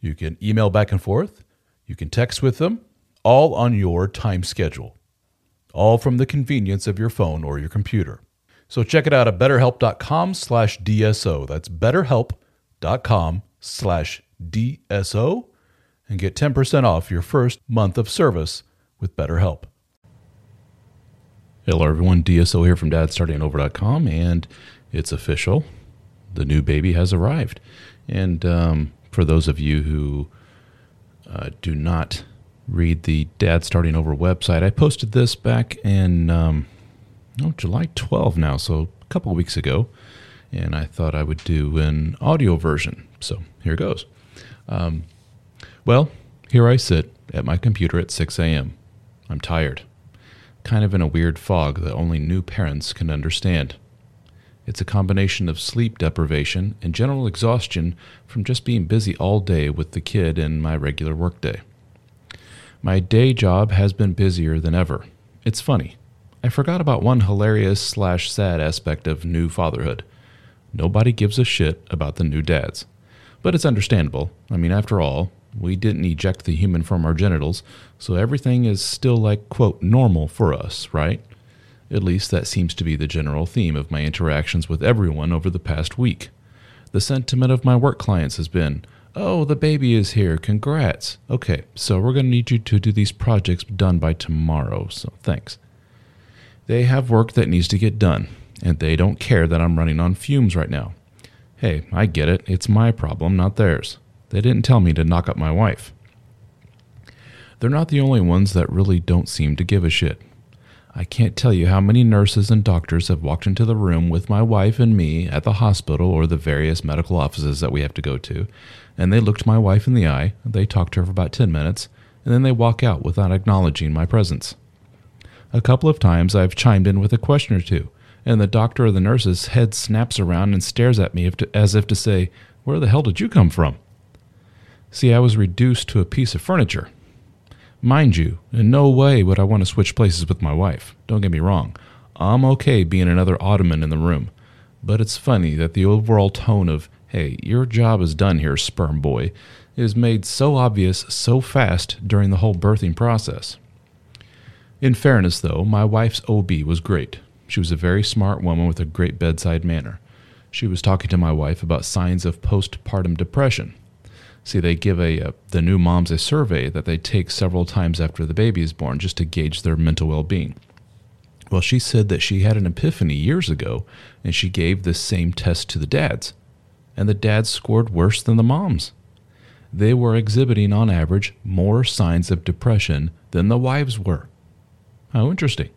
You can email back and forth. You can text with them, all on your time schedule, all from the convenience of your phone or your computer. So check it out at betterhelp.com slash DSO. That's betterhelp.com slash DSO and get 10% off your first month of service with BetterHelp. Hello, everyone. DSO here from dadstartingover.com, and it's official. The new baby has arrived. And um, for those of you who uh, do not read the Dad Starting Over website, I posted this back in um, oh, July 12 now, so a couple weeks ago. And I thought I would do an audio version. So here it goes. Um, well, here I sit at my computer at 6 a.m. I'm tired, kind of in a weird fog that only new parents can understand. It's a combination of sleep deprivation and general exhaustion from just being busy all day with the kid and my regular workday. My day job has been busier than ever. It's funny. I forgot about one hilarious slash sad aspect of new fatherhood. Nobody gives a shit about the new dads. But it's understandable. I mean, after all, we didn't eject the human from our genitals, so everything is still like, quote, normal for us, right? At least that seems to be the general theme of my interactions with everyone over the past week. The sentiment of my work clients has been, Oh, the baby is here. Congrats. Okay, so we're going to need you to do these projects done by tomorrow, so thanks. They have work that needs to get done, and they don't care that I'm running on fumes right now. Hey, I get it. It's my problem, not theirs. They didn't tell me to knock up my wife. They're not the only ones that really don't seem to give a shit. I can't tell you how many nurses and doctors have walked into the room with my wife and me at the hospital or the various medical offices that we have to go to, and they looked my wife in the eye, they talked to her for about 10 minutes, and then they walk out without acknowledging my presence. A couple of times I've chimed in with a question or two, and the doctor or the nurse's head snaps around and stares at me as if to say, Where the hell did you come from? See, I was reduced to a piece of furniture. Mind you, in no way would I want to switch places with my wife. Don't get me wrong. I'm okay being another ottoman in the room. But it's funny that the overall tone of, hey, your job is done here, sperm boy, is made so obvious so fast during the whole birthing process. In fairness, though, my wife's OB was great. She was a very smart woman with a great bedside manner. She was talking to my wife about signs of postpartum depression. See, they give a, a, the new moms a survey that they take several times after the baby is born just to gauge their mental well-being. Well, she said that she had an epiphany years ago and she gave this same test to the dads. And the dads scored worse than the moms. They were exhibiting on average more signs of depression than the wives were. How interesting.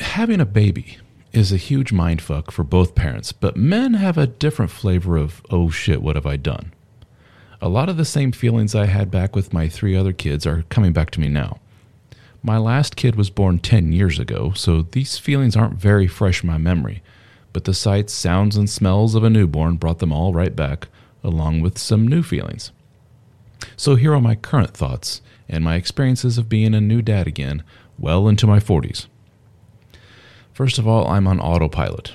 Having a baby is a huge mindfuck for both parents, but men have a different flavor of, oh shit, what have I done? A lot of the same feelings I had back with my three other kids are coming back to me now. My last kid was born 10 years ago, so these feelings aren't very fresh in my memory, but the sights, sounds, and smells of a newborn brought them all right back, along with some new feelings. So here are my current thoughts and my experiences of being a new dad again, well into my 40s. First of all, I'm on autopilot.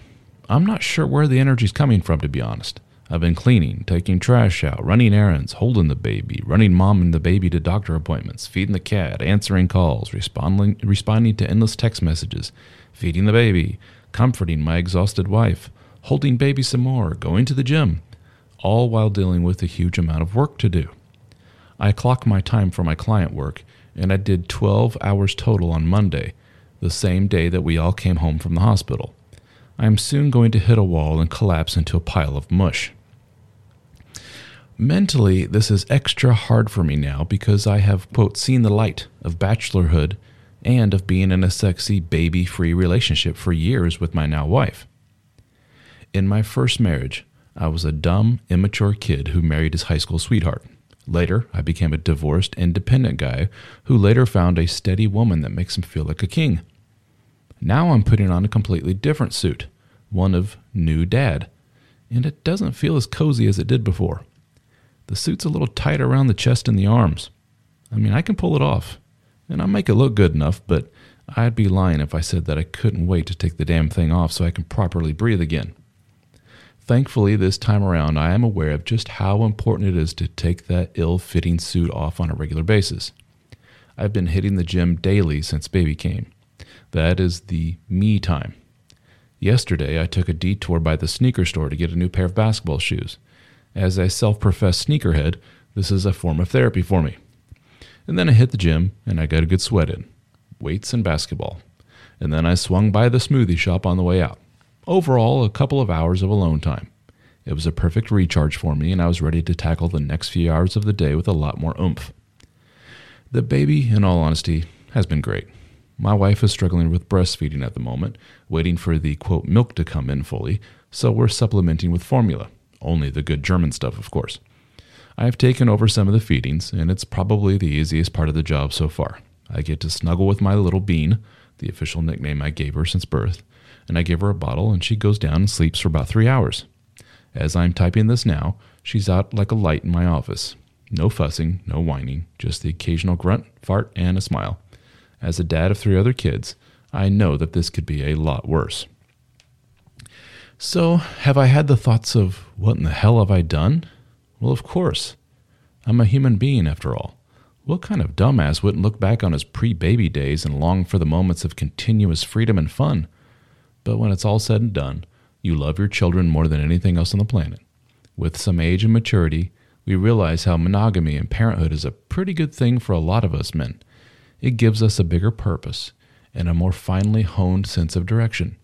I'm not sure where the energy's coming from, to be honest. I've been cleaning, taking trash out, running errands, holding the baby, running mom and the baby to doctor appointments, feeding the cat, answering calls, responding, responding to endless text messages, feeding the baby, comforting my exhausted wife, holding baby some more, going to the gym, all while dealing with a huge amount of work to do. I clock my time for my client work, and I did 12 hours total on Monday, the same day that we all came home from the hospital. I am soon going to hit a wall and collapse into a pile of mush. Mentally, this is extra hard for me now because I have, quote, seen the light of bachelorhood and of being in a sexy, baby free relationship for years with my now wife. In my first marriage, I was a dumb, immature kid who married his high school sweetheart. Later, I became a divorced, independent guy who later found a steady woman that makes him feel like a king. Now I'm putting on a completely different suit, one of new dad, and it doesn't feel as cozy as it did before. The suit's a little tight around the chest and the arms. I mean, I can pull it off, and I'll make it look good enough, but I'd be lying if I said that I couldn't wait to take the damn thing off so I can properly breathe again. Thankfully, this time around, I am aware of just how important it is to take that ill fitting suit off on a regular basis. I've been hitting the gym daily since baby came. That is the me time. Yesterday, I took a detour by the sneaker store to get a new pair of basketball shoes. As a self professed sneakerhead, this is a form of therapy for me. And then I hit the gym and I got a good sweat in weights and basketball. And then I swung by the smoothie shop on the way out. Overall, a couple of hours of alone time. It was a perfect recharge for me, and I was ready to tackle the next few hours of the day with a lot more oomph. The baby, in all honesty, has been great. My wife is struggling with breastfeeding at the moment, waiting for the quote milk to come in fully, so we're supplementing with formula. Only the good German stuff, of course. I have taken over some of the feedings, and it's probably the easiest part of the job so far. I get to snuggle with my little bean, the official nickname I gave her since birth, and I give her a bottle, and she goes down and sleeps for about three hours. As I'm typing this now, she's out like a light in my office. No fussing, no whining, just the occasional grunt, fart, and a smile. As a dad of three other kids, I know that this could be a lot worse. So, have I had the thoughts of what in the hell have I done? Well, of course. I'm a human being after all. What kind of dumbass wouldn't look back on his pre baby days and long for the moments of continuous freedom and fun? But when it's all said and done, you love your children more than anything else on the planet. With some age and maturity, we realize how monogamy and parenthood is a pretty good thing for a lot of us men. It gives us a bigger purpose and a more finely honed sense of direction.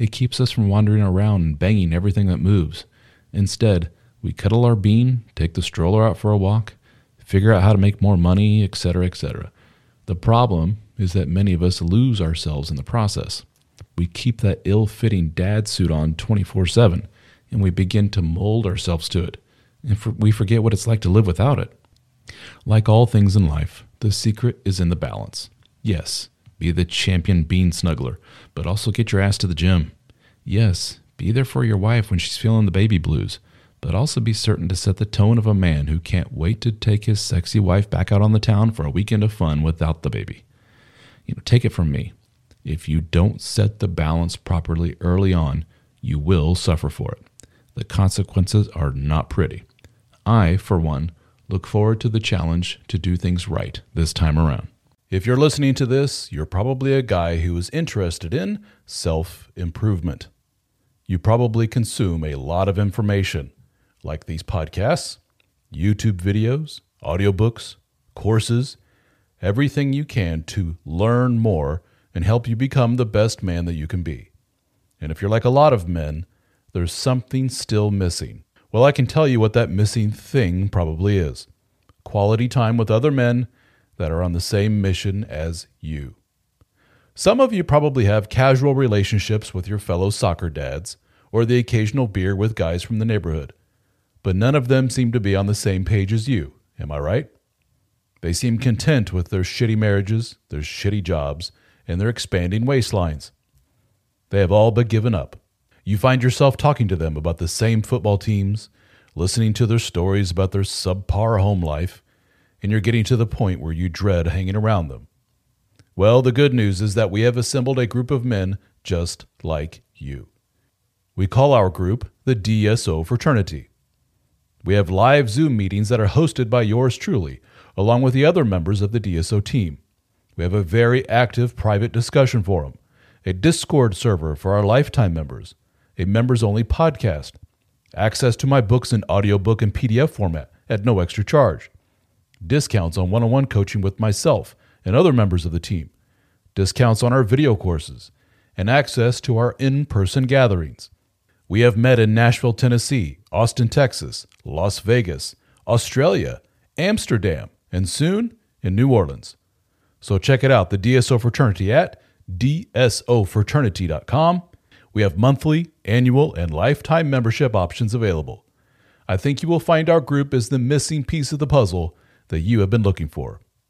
It keeps us from wandering around and banging everything that moves. Instead, we cuddle our bean, take the stroller out for a walk, figure out how to make more money, etc., etc. The problem is that many of us lose ourselves in the process. We keep that ill fitting dad suit on 24 7, and we begin to mold ourselves to it, and for, we forget what it's like to live without it. Like all things in life, the secret is in the balance. Yes, be the champion bean snuggler, but also get your ass to the gym. Yes, be there for your wife when she's feeling the baby blues, but also be certain to set the tone of a man who can't wait to take his sexy wife back out on the town for a weekend of fun without the baby. You know, take it from me. If you don't set the balance properly early on, you will suffer for it. The consequences are not pretty. I, for one, look forward to the challenge to do things right this time around. If you're listening to this, you're probably a guy who is interested in self improvement. You probably consume a lot of information, like these podcasts, YouTube videos, audiobooks, courses, everything you can to learn more and help you become the best man that you can be. And if you're like a lot of men, there's something still missing. Well, I can tell you what that missing thing probably is quality time with other men that are on the same mission as you. Some of you probably have casual relationships with your fellow soccer dads or the occasional beer with guys from the neighborhood, but none of them seem to be on the same page as you. Am I right? They seem content with their shitty marriages, their shitty jobs, and their expanding waistlines. They have all but given up. You find yourself talking to them about the same football teams, listening to their stories about their subpar home life, and you're getting to the point where you dread hanging around them. Well, the good news is that we have assembled a group of men just like you. We call our group the DSO Fraternity. We have live Zoom meetings that are hosted by yours truly, along with the other members of the DSO team. We have a very active private discussion forum, a Discord server for our lifetime members, a members only podcast, access to my books in audiobook and PDF format at no extra charge discounts on one on one coaching with myself and other members of the team, discounts on our video courses, and access to our in person gatherings. We have met in Nashville, Tennessee, Austin, Texas, Las Vegas, Australia, Amsterdam, and soon in New Orleans. So check it out, the DSO Fraternity at dsofraternity.com. We have monthly, annual, and lifetime membership options available. I think you will find our group is the missing piece of the puzzle that you have been looking for.